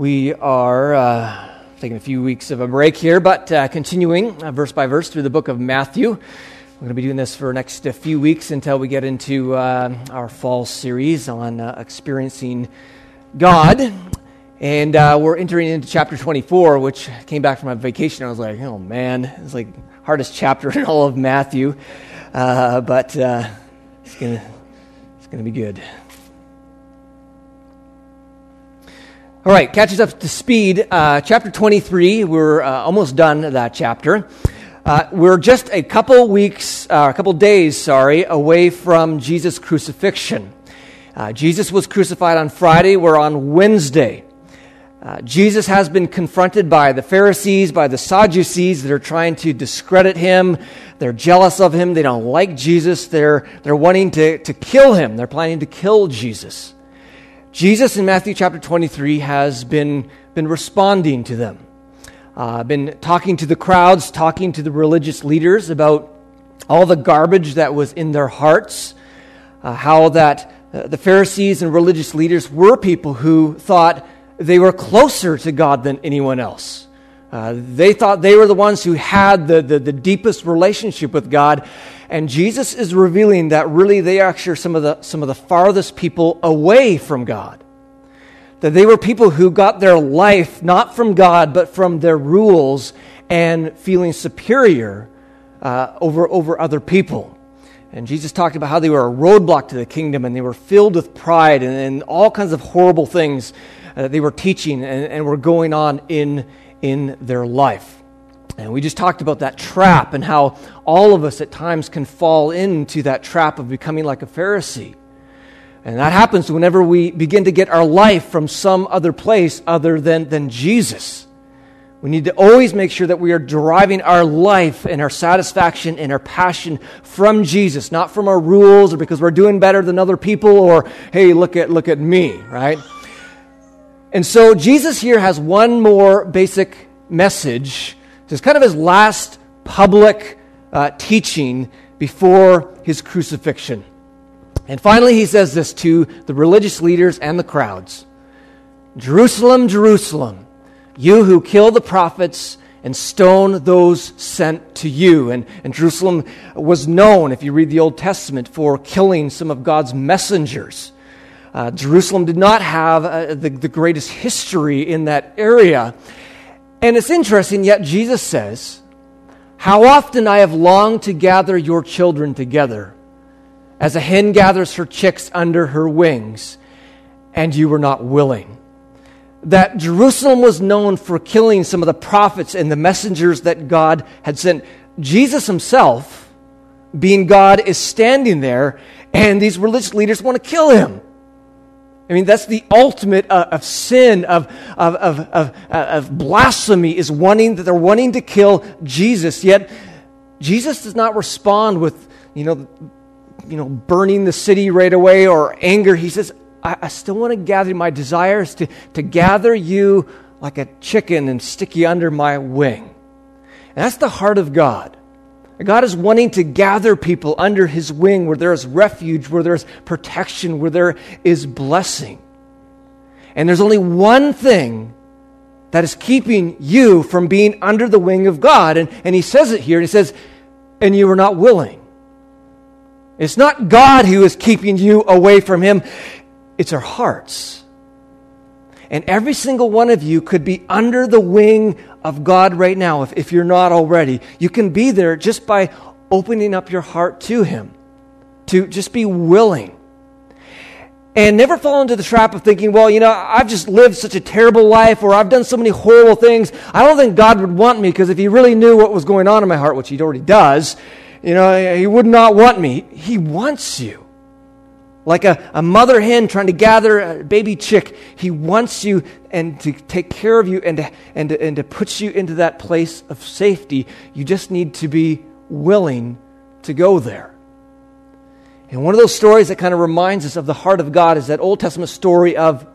We are uh, taking a few weeks of a break here, but uh, continuing uh, verse by verse through the book of Matthew. We're going to be doing this for the next uh, few weeks until we get into uh, our fall series on uh, experiencing God. And we're entering into chapter 24, which came back from my vacation. I was like, oh man, it's like hardest chapter in all of Matthew. but it's going to it's going to be good. All right, catch us up to speed. Uh, chapter 23, we're uh, almost done that chapter. Uh, we're just a couple weeks, uh, a couple days, sorry, away from Jesus' crucifixion. Uh, Jesus was crucified on Friday. We're on Wednesday. Uh, Jesus has been confronted by the Pharisees, by the Sadducees that are trying to discredit him. They're jealous of him. They don't like Jesus. They're, they're wanting to, to kill him. They're planning to kill Jesus. Jesus in Matthew chapter 23 has been, been responding to them, uh, been talking to the crowds, talking to the religious leaders about all the garbage that was in their hearts, uh, how that uh, the Pharisees and religious leaders were people who thought they were closer to God than anyone else. Uh, they thought they were the ones who had the, the, the, deepest relationship with God. And Jesus is revealing that really they actually are some of, the, some of the farthest people away from God. That they were people who got their life not from God, but from their rules and feeling superior uh, over, over other people. And Jesus talked about how they were a roadblock to the kingdom and they were filled with pride and, and all kinds of horrible things that they were teaching and, and were going on in in their life. And we just talked about that trap and how all of us at times can fall into that trap of becoming like a Pharisee. And that happens whenever we begin to get our life from some other place other than, than Jesus. We need to always make sure that we are deriving our life and our satisfaction and our passion from Jesus, not from our rules or because we're doing better than other people or, hey, look at, look at me, right? And so Jesus here has one more basic message. It's kind of his last public uh, teaching before his crucifixion. And finally, he says this to the religious leaders and the crowds Jerusalem, Jerusalem, you who kill the prophets and stone those sent to you. And, and Jerusalem was known, if you read the Old Testament, for killing some of God's messengers. Uh, Jerusalem did not have uh, the, the greatest history in that area. And it's interesting, yet Jesus says, How often I have longed to gather your children together, as a hen gathers her chicks under her wings, and you were not willing. That Jerusalem was known for killing some of the prophets and the messengers that God had sent. Jesus himself, being God, is standing there, and these religious leaders want to kill him. I mean, that's the ultimate uh, of sin, of, of, of, of, uh, of blasphemy, is wanting that they're wanting to kill Jesus. Yet, Jesus does not respond with, you know, you know, burning the city right away or anger. He says, I, I still want to gather my desires to, to gather you like a chicken and stick you under my wing. And that's the heart of God. God is wanting to gather people under his wing where there is refuge, where there is protection, where there is blessing. And there's only one thing that is keeping you from being under the wing of God. And, and he says it here, he says, and you are not willing. It's not God who is keeping you away from him, it's our hearts. And every single one of you could be under the wing of God right now if, if you're not already. You can be there just by opening up your heart to Him, to just be willing. And never fall into the trap of thinking, well, you know, I've just lived such a terrible life or I've done so many horrible things. I don't think God would want me because if He really knew what was going on in my heart, which He already does, you know, He would not want me. He wants you like a, a mother hen trying to gather a baby chick. He wants you and to take care of you and to, and, to, and to put you into that place of safety. You just need to be willing to go there. And one of those stories that kind of reminds us of the heart of God is that Old Testament story of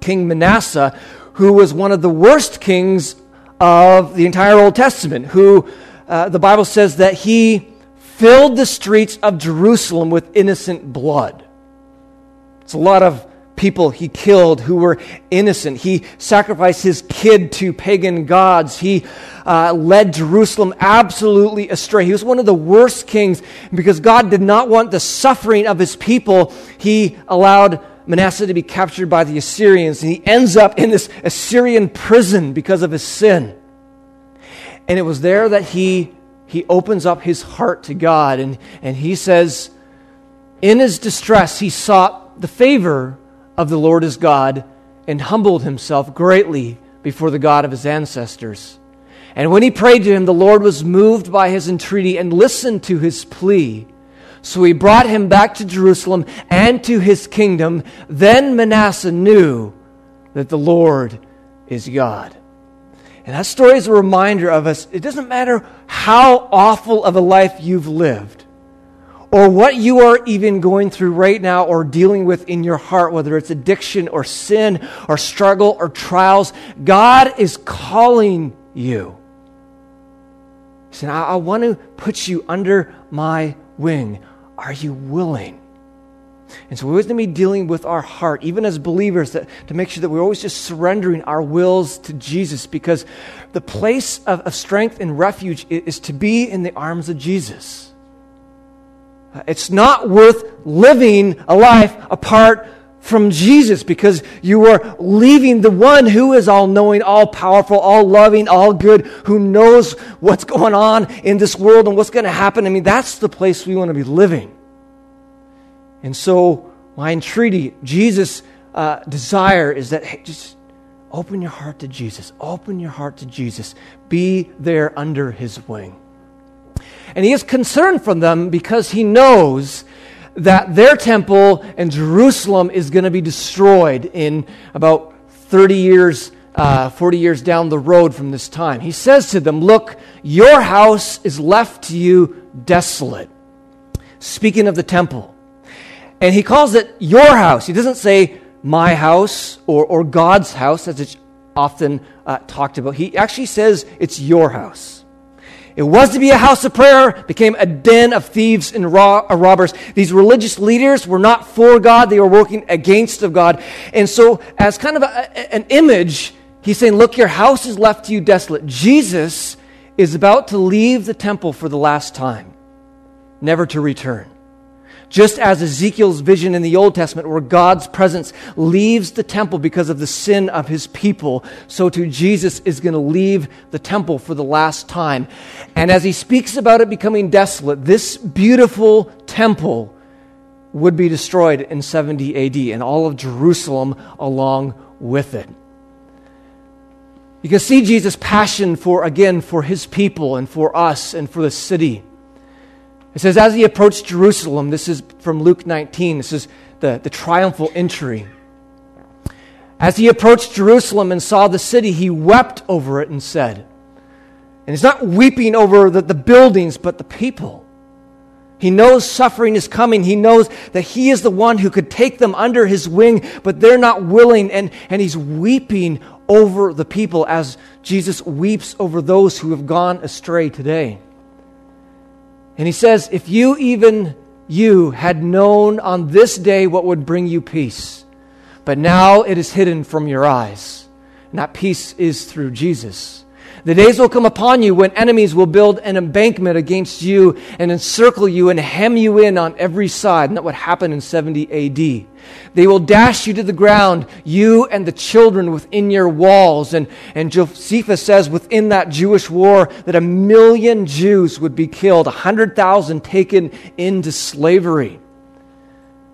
King Manasseh, who was one of the worst kings of the entire Old Testament, who uh, the Bible says that he filled the streets of Jerusalem with innocent blood. It's a lot of people he killed who were innocent. He sacrificed his kid to pagan gods. He uh, led Jerusalem absolutely astray. He was one of the worst kings because God did not want the suffering of his people. He allowed Manasseh to be captured by the Assyrians, and he ends up in this Assyrian prison because of his sin. And it was there that he, he opens up his heart to God, and, and he says, in his distress, he sought the favor of the Lord his God and humbled himself greatly before the God of his ancestors. And when he prayed to him, the Lord was moved by his entreaty and listened to his plea. So he brought him back to Jerusalem and to his kingdom. Then Manasseh knew that the Lord is God. And that story is a reminder of us it doesn't matter how awful of a life you've lived or what you are even going through right now or dealing with in your heart, whether it's addiction or sin or struggle or trials, God is calling you. He said, I, I want to put you under my wing. Are you willing? And so we're always going to be dealing with our heart, even as believers, that, to make sure that we're always just surrendering our wills to Jesus because the place of, of strength and refuge is, is to be in the arms of Jesus. It's not worth living a life apart from Jesus because you are leaving the one who is all knowing, all powerful, all loving, all good, who knows what's going on in this world and what's going to happen. I mean, that's the place we want to be living. And so, my entreaty, Jesus' uh, desire is that hey, just open your heart to Jesus. Open your heart to Jesus. Be there under his wing. And he is concerned for them because he knows that their temple in Jerusalem is going to be destroyed in about 30 years, uh, 40 years down the road from this time. He says to them, Look, your house is left to you desolate. Speaking of the temple. And he calls it your house. He doesn't say my house or, or God's house, as it's often uh, talked about. He actually says it's your house. It was to be a house of prayer, became a den of thieves and uh, robbers. These religious leaders were not for God, they were working against of God. And so, as kind of a, an image, he's saying, Look, your house is left to you desolate. Jesus is about to leave the temple for the last time, never to return. Just as Ezekiel's vision in the Old Testament, where God's presence leaves the temple because of the sin of his people, so too Jesus is going to leave the temple for the last time. And as he speaks about it becoming desolate, this beautiful temple would be destroyed in 70 AD, and all of Jerusalem along with it. You can see Jesus' passion for, again, for his people and for us and for the city. It says, as he approached Jerusalem, this is from Luke 19, this is the, the triumphal entry. As he approached Jerusalem and saw the city, he wept over it and said, and he's not weeping over the, the buildings, but the people. He knows suffering is coming. He knows that he is the one who could take them under his wing, but they're not willing. And, and he's weeping over the people as Jesus weeps over those who have gone astray today. And he says, If you, even you, had known on this day what would bring you peace, but now it is hidden from your eyes. And that peace is through Jesus. The days will come upon you when enemies will build an embankment against you and encircle you and hem you in on every side. And that would happen in 70 AD. They will dash you to the ground, you and the children within your walls. And, and Josephus says within that Jewish war that a million Jews would be killed, 100,000 taken into slavery.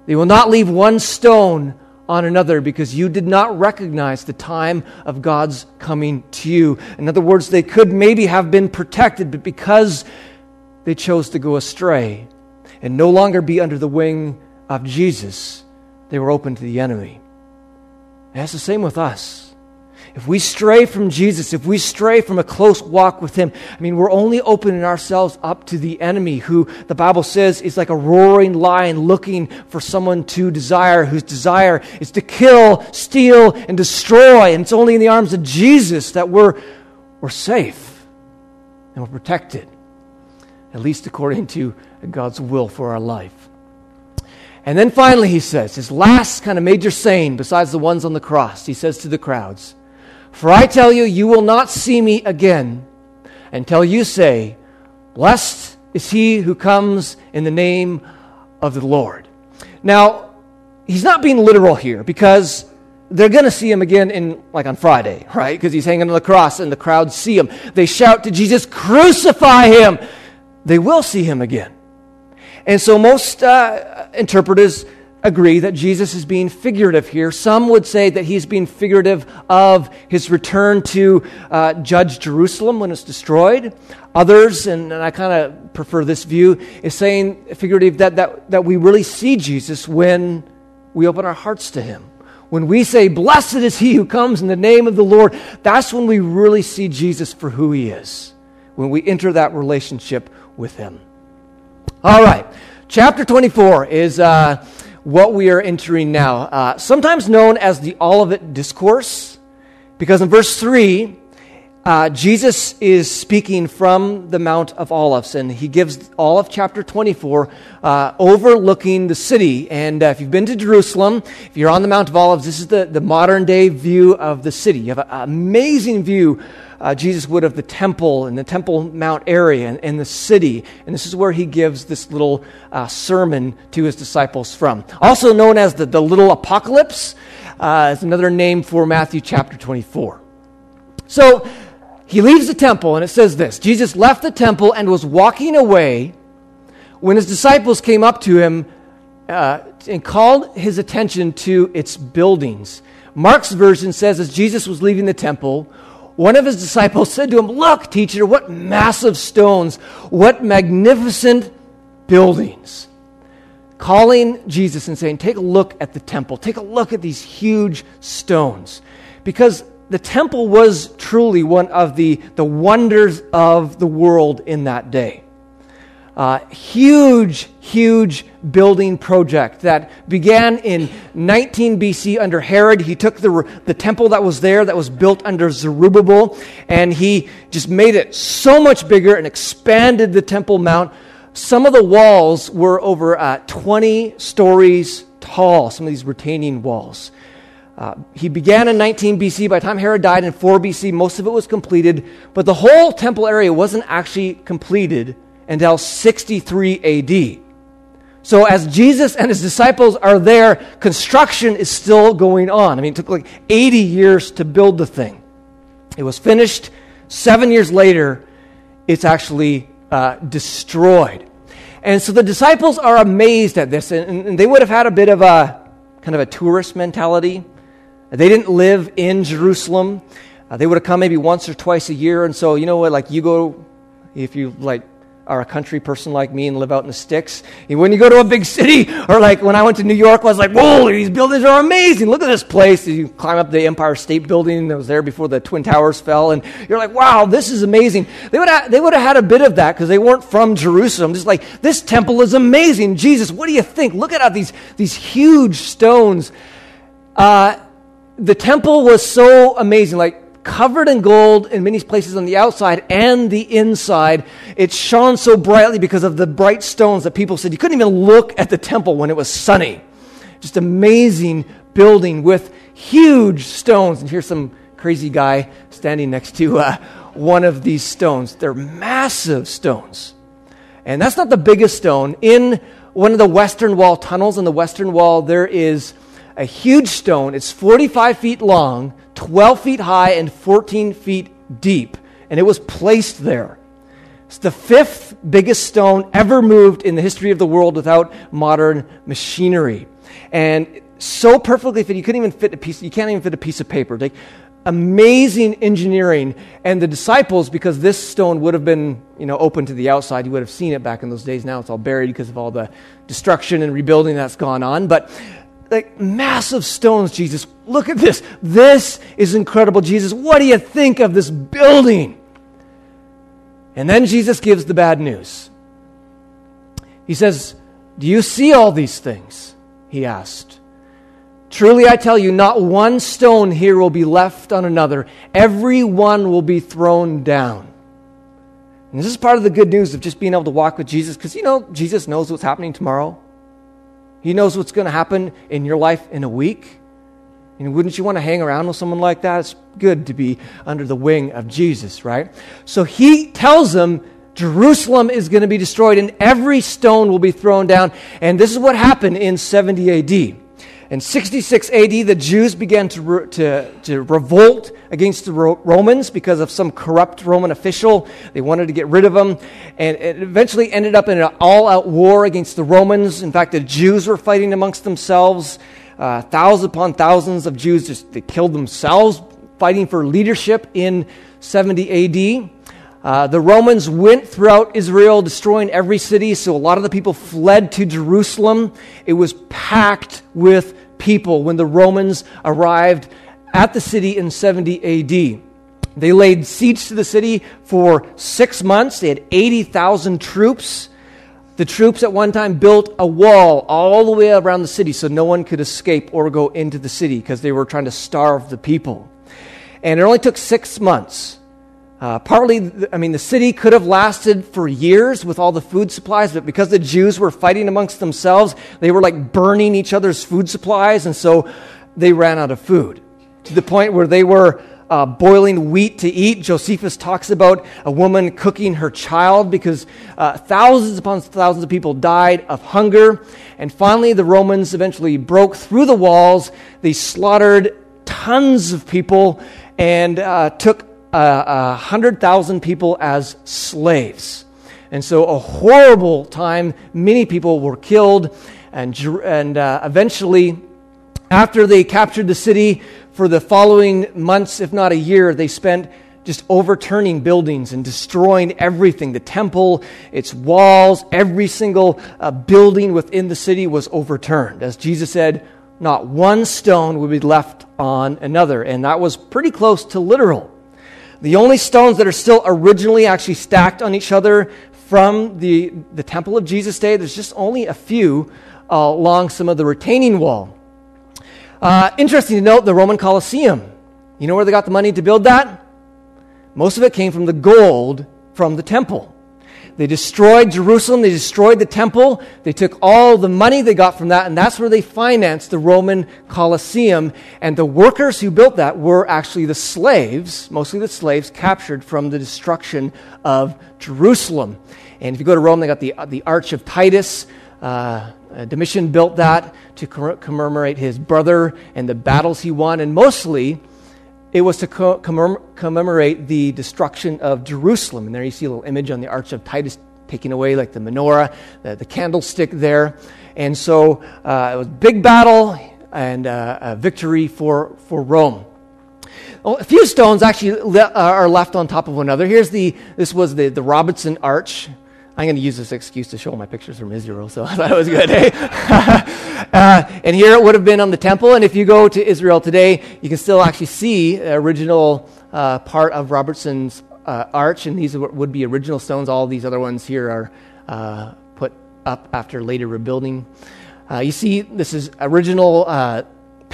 They will not leave one stone on another because you did not recognize the time of God's coming to you. In other words, they could maybe have been protected, but because they chose to go astray and no longer be under the wing of Jesus, they were open to the enemy. And that's the same with us. If we stray from Jesus, if we stray from a close walk with Him, I mean, we're only opening ourselves up to the enemy, who the Bible says is like a roaring lion looking for someone to desire, whose desire is to kill, steal, and destroy. And it's only in the arms of Jesus that we're, we're safe and we're protected, at least according to God's will for our life. And then finally, he says, his last kind of major saying, besides the ones on the cross, he says to the crowds, For I tell you, you will not see me again until you say, Blessed is he who comes in the name of the Lord. Now, he's not being literal here because they're going to see him again in like on Friday, right? Because he's hanging on the cross and the crowd see him. They shout to Jesus, "Crucify him!" They will see him again. And so most uh, interpreters agree that Jesus is being figurative here. Some would say that he's being figurative of his return to uh, judge Jerusalem when it's destroyed. Others, and, and I kind of prefer this view, is saying figurative that, that, that we really see Jesus when we open our hearts to him. When we say, Blessed is he who comes in the name of the Lord, that's when we really see Jesus for who he is, when we enter that relationship with him. All right, chapter 24 is uh, what we are entering now, uh, sometimes known as the Olivet Discourse, because in verse 3, uh, Jesus is speaking from the Mount of Olives, and he gives all of chapter 24 uh, overlooking the city. And uh, if you've been to Jerusalem, if you're on the Mount of Olives, this is the, the modern day view of the city. You have an amazing view, uh, Jesus would, of the temple and the Temple Mount area and, and the city. And this is where he gives this little uh, sermon to his disciples from. Also known as the, the little apocalypse, uh, is another name for Matthew chapter 24. So, he leaves the temple, and it says this Jesus left the temple and was walking away when his disciples came up to him uh, and called his attention to its buildings. Mark's version says, as Jesus was leaving the temple, one of his disciples said to him, Look, teacher, what massive stones, what magnificent buildings. Calling Jesus and saying, Take a look at the temple, take a look at these huge stones. Because the temple was truly one of the, the wonders of the world in that day. Uh, huge, huge building project that began in 19 BC under Herod. He took the, the temple that was there, that was built under Zerubbabel, and he just made it so much bigger and expanded the Temple Mount. Some of the walls were over uh, 20 stories tall, some of these retaining walls. Uh, he began in 19 BC. By the time Herod died in 4 BC, most of it was completed. But the whole temple area wasn't actually completed until 63 AD. So as Jesus and his disciples are there, construction is still going on. I mean, it took like 80 years to build the thing. It was finished. Seven years later, it's actually uh, destroyed. And so the disciples are amazed at this, and, and they would have had a bit of a kind of a tourist mentality. They didn't live in Jerusalem. Uh, they would have come maybe once or twice a year. And so, you know what, like you go, if you like are a country person like me and live out in the sticks, when you go to a big city, or like when I went to New York, I was like, whoa, these buildings are amazing. Look at this place. You climb up the Empire State Building that was there before the Twin Towers fell. And you're like, wow, this is amazing. They would have, they would have had a bit of that because they weren't from Jerusalem. Just like, this temple is amazing. Jesus, what do you think? Look at how these, these huge stones. Uh, the temple was so amazing, like covered in gold in many places on the outside and the inside. It shone so brightly because of the bright stones that people said you couldn't even look at the temple when it was sunny. Just amazing building with huge stones. And here's some crazy guy standing next to uh, one of these stones. They're massive stones. And that's not the biggest stone. In one of the western wall tunnels, in the western wall, there is a huge stone. It's 45 feet long, 12 feet high, and 14 feet deep. And it was placed there. It's the fifth biggest stone ever moved in the history of the world without modern machinery. And so perfectly fit, you couldn't even fit a piece, you can't even fit a piece of paper. Like, amazing engineering. And the disciples, because this stone would have been, you know, open to the outside, you would have seen it back in those days. Now it's all buried because of all the destruction and rebuilding that's gone on. But like massive stones, Jesus. Look at this. This is incredible, Jesus. What do you think of this building? And then Jesus gives the bad news. He says, Do you see all these things? He asked. Truly I tell you, not one stone here will be left on another. Every one will be thrown down. And this is part of the good news of just being able to walk with Jesus, because you know, Jesus knows what's happening tomorrow. He knows what's going to happen in your life in a week. And wouldn't you want to hang around with someone like that? It's good to be under the wing of Jesus, right? So he tells them Jerusalem is going to be destroyed and every stone will be thrown down. And this is what happened in 70 AD. In 66 AD, the Jews began to, re- to, to revolt against the Ro- Romans because of some corrupt Roman official. They wanted to get rid of him. And it eventually ended up in an all out war against the Romans. In fact, the Jews were fighting amongst themselves. Uh, thousands upon thousands of Jews just they killed themselves fighting for leadership in 70 AD. Uh, the Romans went throughout Israel, destroying every city, so a lot of the people fled to Jerusalem. It was packed with people when the Romans arrived at the city in 70 AD. They laid siege to the city for six months. They had 80,000 troops. The troops at one time built a wall all the way around the city so no one could escape or go into the city because they were trying to starve the people. And it only took six months uh, partly, I mean, the city could have lasted for years with all the food supplies, but because the Jews were fighting amongst themselves, they were like burning each other's food supplies, and so they ran out of food to the point where they were uh, boiling wheat to eat. Josephus talks about a woman cooking her child because uh, thousands upon thousands of people died of hunger. And finally, the Romans eventually broke through the walls. They slaughtered tons of people and uh, took uh, 100,000 people as slaves. And so, a horrible time. Many people were killed. And, and uh, eventually, after they captured the city, for the following months, if not a year, they spent just overturning buildings and destroying everything the temple, its walls, every single uh, building within the city was overturned. As Jesus said, not one stone would be left on another. And that was pretty close to literal. The only stones that are still originally actually stacked on each other from the, the temple of Jesus' day, there's just only a few uh, along some of the retaining wall. Uh, interesting to note the Roman Colosseum. You know where they got the money to build that? Most of it came from the gold from the temple. They destroyed Jerusalem. They destroyed the temple. They took all the money they got from that, and that's where they financed the Roman Colosseum. And the workers who built that were actually the slaves, mostly the slaves captured from the destruction of Jerusalem. And if you go to Rome, they got the, the Arch of Titus. Uh, Domitian built that to commemorate his brother and the battles he won. And mostly, it was to co- commemorate the destruction of Jerusalem. And there you see a little image on the Arch of Titus taking away, like the menorah, the, the candlestick there. And so uh, it was a big battle and uh, a victory for, for Rome. Well, a few stones actually le- are left on top of one another. Here's the, this was the, the Robinson Arch. I'm going to use this excuse to show my pictures from Israel, so I thought it was good. Eh? uh, and here it would have been on the temple. And if you go to Israel today, you can still actually see the original uh, part of Robertson's uh, arch, and these would be original stones. All these other ones here are uh, put up after later rebuilding. Uh, you see, this is original uh,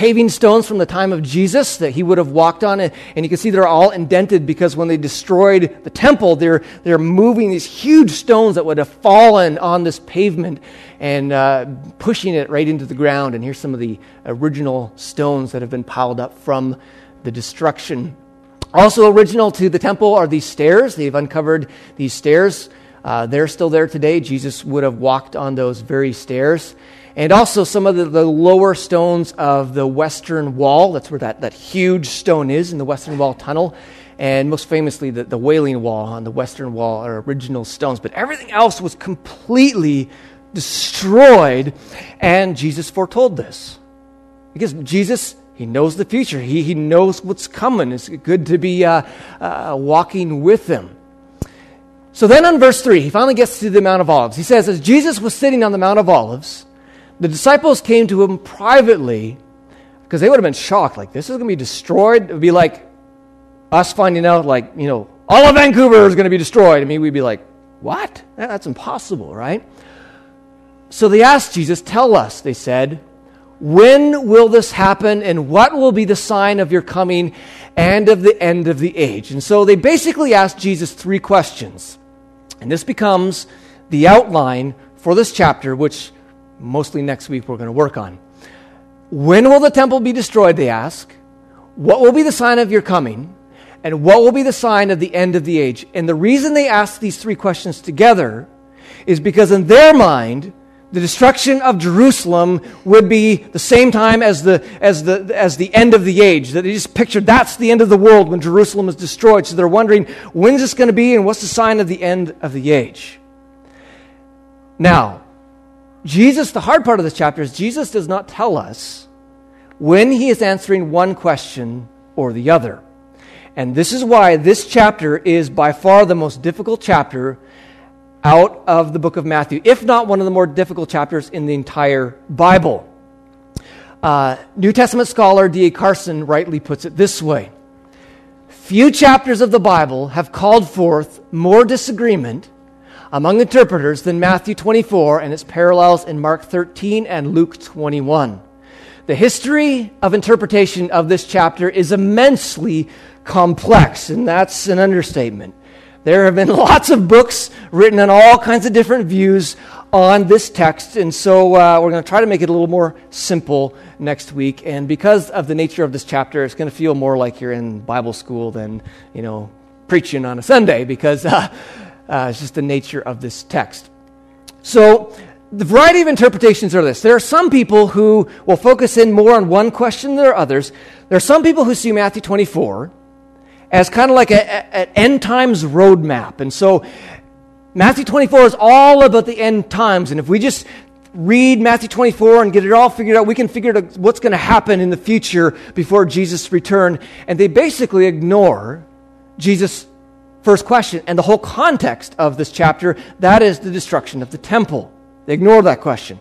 paving stones from the time of Jesus that he would have walked on. And, and, you can see they're all indented because when they destroyed the temple, they're, they're moving these huge stones that would have fallen on this pavement and uh, pushing it right into the ground. And here's some of the original stones that have been piled up from the destruction. Also, original to the temple are these stairs. They've uncovered these stairs. Uh, they're still there today. Jesus would have walked on those very stairs and also some of the, the, lower stones of the western wall. That's where that, that huge stone is in the western wall tunnel. And most famously, the, the Wailing Wall on the western wall are original stones. But everything else was completely destroyed. And Jesus foretold this. Because Jesus, he knows the future, he, he knows what's coming. It's good to be uh, uh, walking with him. So then on verse 3, he finally gets to the Mount of Olives. He says, As Jesus was sitting on the Mount of Olives, the disciples came to him privately because they would have been shocked. Like, this is going to be destroyed. It would be like us finding out, like, you know, all of Vancouver is going to be destroyed. I mean, we'd be like, what? That's impossible, right? So they asked Jesus, Tell us, they said, when will this happen and what will be the sign of your coming and of the end of the age? And so they basically asked Jesus three questions. And this becomes the outline for this chapter, which mostly next week, we're going to work on. When will the temple be destroyed, they ask? What will be the sign of your coming? And what will be the sign of the end of the age? And the reason they ask these three questions together is because in their mind, the destruction of Jerusalem would be the same time as the, as, the, as the end of the age. That they just pictured that's the end of the world when Jerusalem is destroyed. So they're wondering, when's this going to be and what's the sign of the end of the age? Now, Jesus, the hard part of this chapter is Jesus does not tell us when he is answering one question or the other. And this is why this chapter is by far the most difficult chapter out of the book of Matthew, if not one of the more difficult chapters in the entire Bible. Uh, New Testament scholar D.A. Carson rightly puts it this way Few chapters of the Bible have called forth more disagreement among interpreters than Matthew 24 and its parallels in Mark 13 and Luke 21. The history of interpretation of this chapter is immensely complex, and that's an understatement. There have been lots of books written on all kinds of different views on this text, and so uh, we're going to try to make it a little more simple next week. And because of the nature of this chapter, it's going to feel more like you're in Bible school than, you know, preaching on a Sunday, because uh, uh, it's just the nature of this text. So, the variety of interpretations are this. There are some people who will focus in more on one question than others. There are some people who see Matthew 24 as kind of like an end times roadmap. And so Matthew 24 is all about the end times. And if we just read Matthew 24 and get it all figured out, we can figure out what's going to happen in the future before Jesus' return. And they basically ignore Jesus' first question and the whole context of this chapter that is the destruction of the temple. They ignore that question.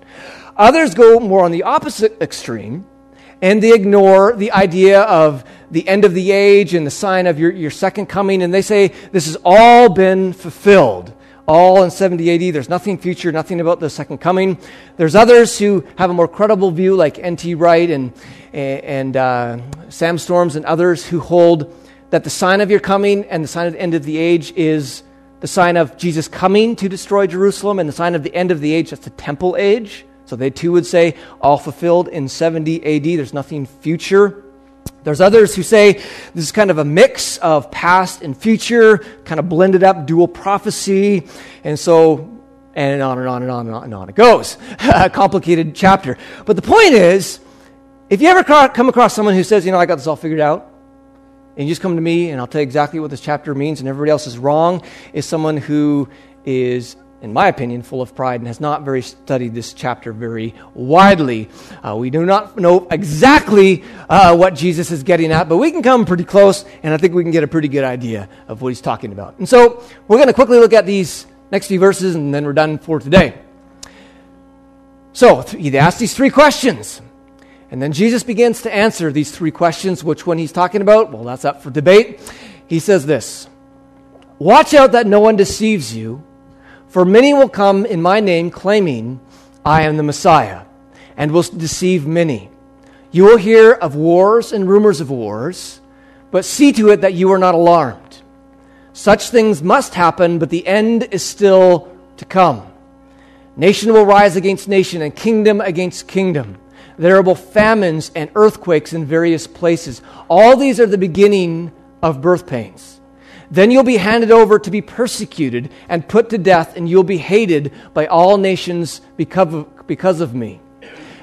Others go more on the opposite extreme and they ignore the idea of the end of the age and the sign of your, your second coming, and they say this has all been fulfilled. All in 70 AD. There's nothing future, nothing about the second coming. There's others who have a more credible view, like N.T. Wright and, and uh, Sam Storms and others, who hold that the sign of your coming and the sign of the end of the age is the sign of Jesus coming to destroy Jerusalem, and the sign of the end of the age, that's the temple age. So they too would say, all fulfilled in 70 AD. There's nothing future. There's others who say this is kind of a mix of past and future, kind of blended up dual prophecy. And so, and on and on and on and on and on it goes. a complicated chapter. But the point is, if you ever come across someone who says, you know, I got this all figured out, and you just come to me and I'll tell you exactly what this chapter means and everybody else is wrong, is someone who is in my opinion, full of pride and has not very studied this chapter very widely. Uh, we do not know exactly uh, what Jesus is getting at, but we can come pretty close, and I think we can get a pretty good idea of what he's talking about. And so we're going to quickly look at these next few verses, and then we're done for today. So he asks these three questions. And then Jesus begins to answer these three questions. Which one he's talking about? Well, that's up for debate. He says this Watch out that no one deceives you for many will come in my name claiming, I am the Messiah, and will deceive many. You will hear of wars and rumors of wars, but see to it that you are not alarmed. Such things must happen, but the end is still to come. Nation will rise against nation, and kingdom against kingdom. There will be famines and earthquakes in various places. All these are the beginning of birth pains. Then you'll be handed over to be persecuted and put to death, and you'll be hated by all nations because of, because of me.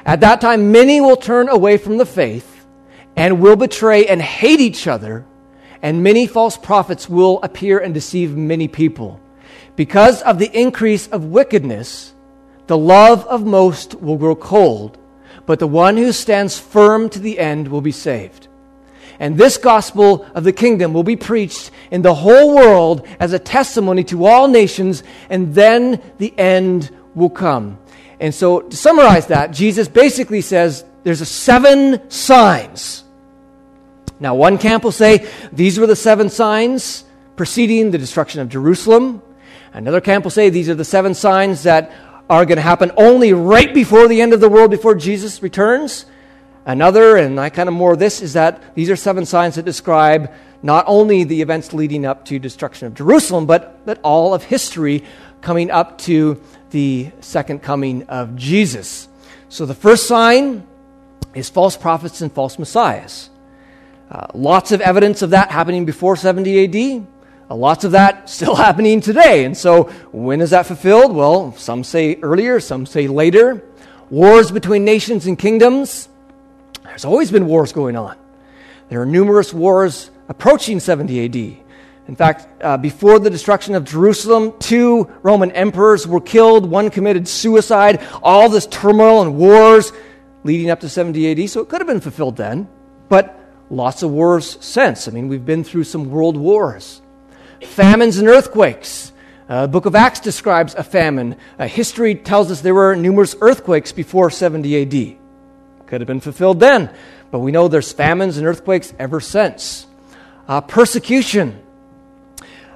At that time, many will turn away from the faith and will betray and hate each other, and many false prophets will appear and deceive many people. Because of the increase of wickedness, the love of most will grow cold, but the one who stands firm to the end will be saved. And this gospel of the kingdom will be preached in the whole world as a testimony to all nations, and then the end will come. And so, to summarize that, Jesus basically says there's a seven signs. Now, one camp will say these were the seven signs preceding the destruction of Jerusalem. Another camp will say these are the seven signs that are going to happen only right before the end of the world, before Jesus returns. Another, and I kind of more this, is that these are seven signs that describe not only the events leading up to destruction of Jerusalem, but, but all of history coming up to the second coming of Jesus. So the first sign is false prophets and false messiahs. Uh, lots of evidence of that happening before 70 AD. Lots of that still happening today. And so, when is that fulfilled? Well, some say earlier, some say later. Wars between nations and kingdoms. There's always been wars going on. There are numerous wars approaching 70 AD. In fact, uh, before the destruction of Jerusalem, two Roman emperors were killed. One committed suicide. All this turmoil and wars leading up to 70 AD. So it could have been fulfilled then. But lots of wars since. I mean, we've been through some world wars, famines and earthquakes. Uh, book of Acts describes a famine. Uh, history tells us there were numerous earthquakes before 70 AD. Could have been fulfilled then, but we know there's famines and earthquakes ever since. Uh, persecution.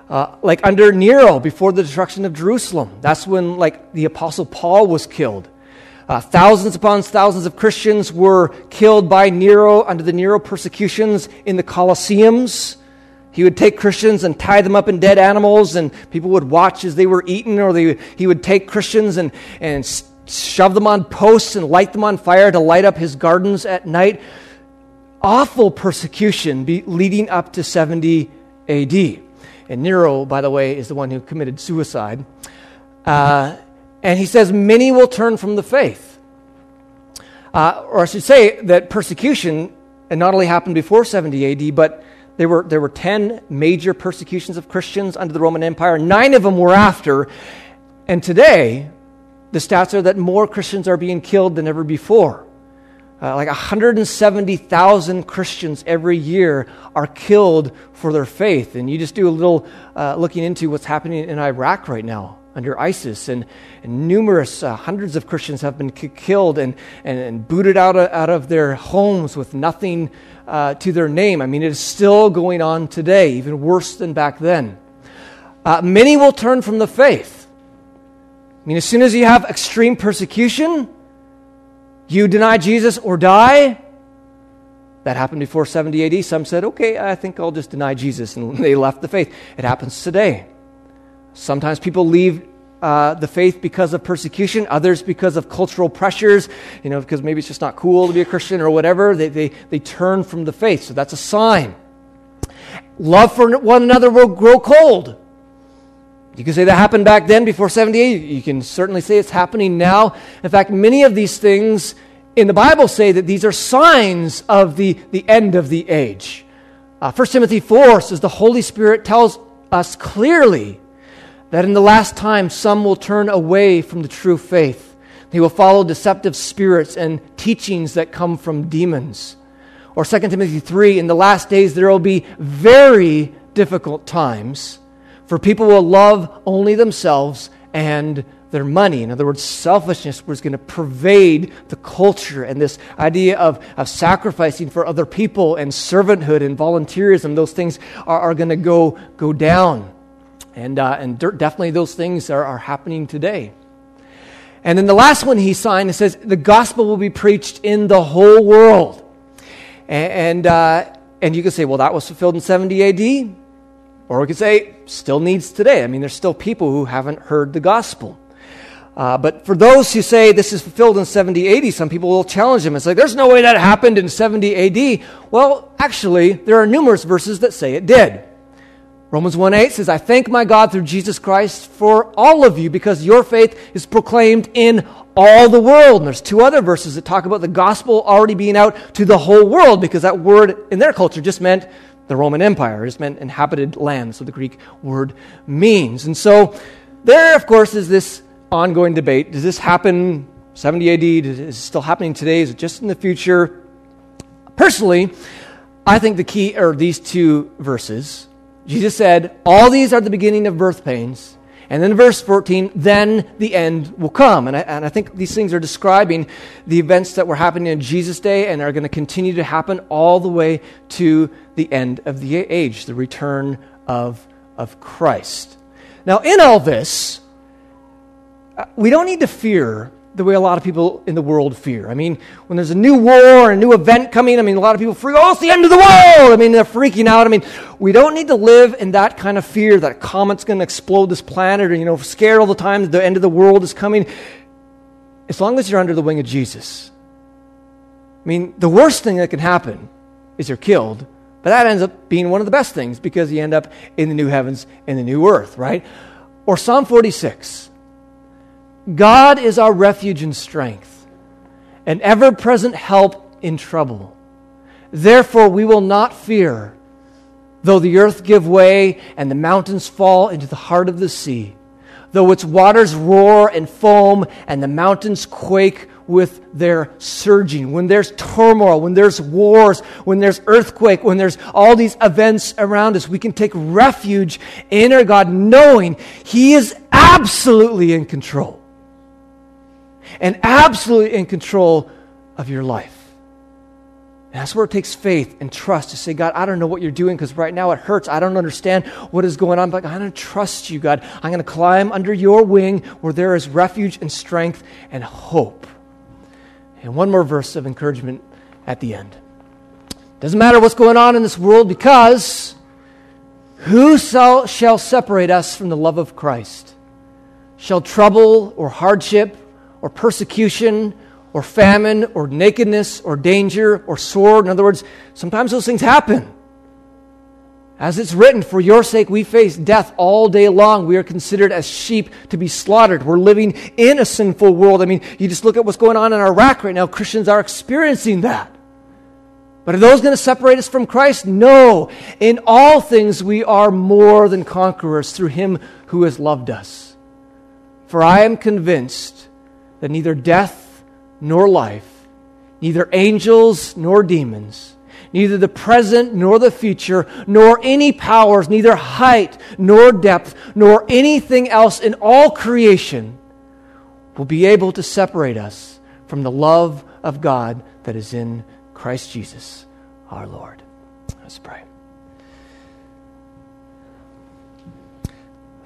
Uh, like under Nero before the destruction of Jerusalem. That's when like the apostle Paul was killed. Uh, thousands upon thousands of Christians were killed by Nero under the Nero persecutions in the Colosseums. He would take Christians and tie them up in dead animals, and people would watch as they were eaten, or they, he would take Christians and, and shove them on posts and light them on fire to light up his gardens at night. Awful persecution leading up to 70 AD. And Nero, by the way, is the one who committed suicide. Uh, and he says, Many will turn from the faith. Uh, or I should say that persecution not only happened before 70 AD, but there were, there were 10 major persecutions of Christians under the Roman Empire. Nine of them were after. And today, the stats are that more Christians are being killed than ever before. Uh, like 170,000 Christians every year are killed for their faith. And you just do a little uh, looking into what's happening in Iraq right now under ISIS, and, and numerous uh, hundreds of Christians have been k- killed and, and, and, booted out of, out of their homes with nothing uh, to their name. I mean, it is still going on today, even worse than back then. Uh, many will turn from the faith. I mean, as soon as you have extreme persecution, you deny Jesus or die. That happened before 70 AD. Some said, okay, I think I'll just deny Jesus. And they left the faith. It happens today. Sometimes people leave uh, the faith because of persecution, others because of cultural pressures, you know, because maybe it's just not cool to be a Christian or whatever. They, they, they turn from the faith. So that's a sign. Love for one another will grow cold. You can say that happened back then before 78. You can certainly say it's happening now. In fact, many of these things in the Bible say that these are signs of the, the end of the age. Uh, 1 Timothy 4 says the Holy Spirit tells us clearly that in the last time some will turn away from the true faith. They will follow deceptive spirits and teachings that come from demons. Or 2 Timothy 3 In the last days there will be very difficult times, for people will love only themselves and their money. In other words, selfishness was going to pervade the culture, and this idea of, of sacrificing for other people and servanthood and volunteerism, those things are, are going to go, go down. And, uh, and definitely those things are, are happening today. And then the last one he signed, it says, the gospel will be preached in the whole world. And, and, uh, and you could say, well, that was fulfilled in 70 AD. Or we could say, still needs today. I mean, there's still people who haven't heard the gospel. Uh, but for those who say this is fulfilled in 70 AD, some people will challenge them and say, there's no way that happened in 70 AD. Well, actually, there are numerous verses that say it did. Romans 1 8 says, I thank my God through Jesus Christ for all of you because your faith is proclaimed in all the world. And there's two other verses that talk about the gospel already being out to the whole world because that word in their culture just meant the Roman Empire, it just meant inhabited land. So the Greek word means. And so there, of course, is this ongoing debate. Does this happen 70 AD? Is it still happening today? Is it just in the future? Personally, I think the key are these two verses. Jesus said, All these are the beginning of birth pains. And then verse 14, then the end will come. And I, and I think these things are describing the events that were happening in Jesus' day and are going to continue to happen all the way to the end of the age, the return of, of Christ. Now, in all this, uh, we don't need to fear the way a lot of people in the world fear. I mean, when there's a new war a new event coming, I mean, a lot of people freak, oh, it's the end of the world. I mean, they're freaking out. I mean, we don't need to live in that kind of fear that a comet's going to explode this planet or, you know, scared all the time that the end of the world is coming. As long as you're under the wing of Jesus. I mean, the worst thing that can happen is you're killed, but that ends up being one of the best things because you end up in the new heavens and the new earth, right? Or Psalm 46 God is our refuge and strength, an ever present help in trouble. Therefore, we will not fear, though the earth give way and the mountains fall into the heart of the sea, though its waters roar and foam and the mountains quake with their surging. When there's turmoil, when there's wars, when there's earthquake, when there's all these events around us, we can take refuge in our God knowing He is absolutely in control and absolutely in control of your life. And that's where it takes faith and trust to say, God, I don't know what you're doing because right now it hurts. I don't understand what is going on, but I'm going to trust you, God. I'm going to climb under your wing where there is refuge and strength and hope. And one more verse of encouragement at the end. Doesn't matter what's going on in this world because who shall, shall separate us from the love of Christ? Shall trouble or hardship or persecution or famine or nakedness or danger or sword. In other words, sometimes those things happen. As it's written, for your sake we face death all day long. We are considered as sheep to be slaughtered. We're living in a sinful world. I mean, you just look at what's going on in Iraq right now. Christians are experiencing that. But are those going to separate us from Christ? No. In all things we are more than conquerors through him who has loved us. For I am convinced that neither death nor life, neither angels nor demons, neither the present nor the future, nor any powers, neither height nor depth, nor anything else in all creation will be able to separate us from the love of God that is in Christ Jesus our Lord. Let's pray.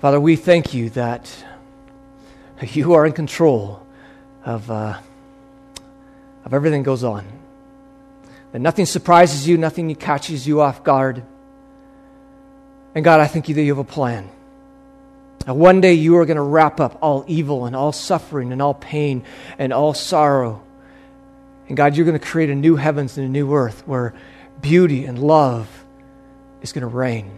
Father, we thank you that you are in control of, uh, of everything goes on. That nothing surprises you, nothing catches you off guard. And God, I thank you that you have a plan. And one day you are going to wrap up all evil and all suffering and all pain and all sorrow. And God, you're going to create a new heavens and a new earth where beauty and love is going to reign.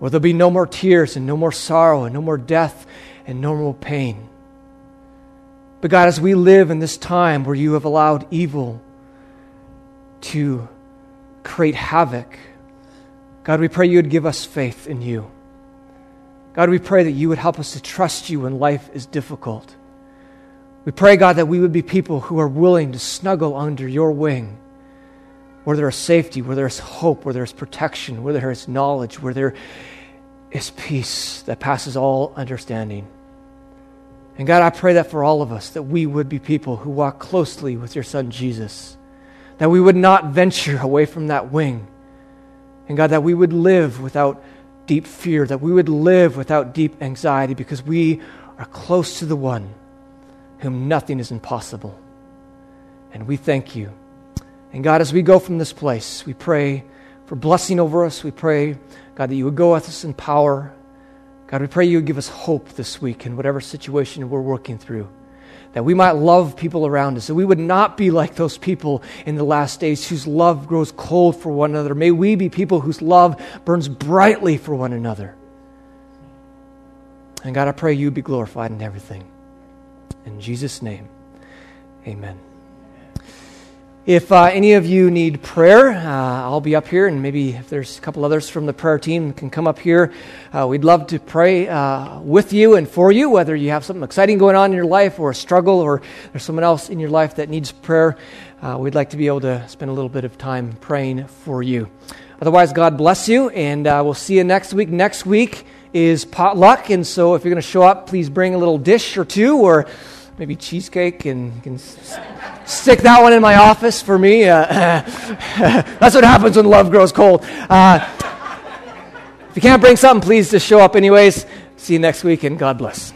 Where there'll be no more tears and no more sorrow and no more death and no more pain. But God, as we live in this time where you have allowed evil to create havoc, God, we pray you would give us faith in you. God, we pray that you would help us to trust you when life is difficult. We pray, God, that we would be people who are willing to snuggle under your wing, where there is safety, where there is hope, where there is protection, where there is knowledge, where there is peace that passes all understanding. And God, I pray that for all of us, that we would be people who walk closely with your Son Jesus, that we would not venture away from that wing. And God, that we would live without deep fear, that we would live without deep anxiety because we are close to the one whom nothing is impossible. And we thank you. And God, as we go from this place, we pray for blessing over us. We pray, God, that you would go with us in power God, we pray you give us hope this week in whatever situation we're working through. That we might love people around us, that we would not be like those people in the last days whose love grows cold for one another. May we be people whose love burns brightly for one another. And God, I pray you be glorified in everything. In Jesus' name, amen. If uh, any of you need prayer, uh, I'll be up here, and maybe if there's a couple others from the prayer team can come up here. Uh, we'd love to pray uh, with you and for you, whether you have something exciting going on in your life or a struggle or there's someone else in your life that needs prayer. Uh, we'd like to be able to spend a little bit of time praying for you. Otherwise, God bless you, and uh, we'll see you next week. Next week is potluck, and so if you're going to show up, please bring a little dish or two or maybe cheesecake and can stick that one in my office for me. Uh, that's what happens when love grows cold. Uh, if you can't bring something, please just show up anyways. See you next week and God bless.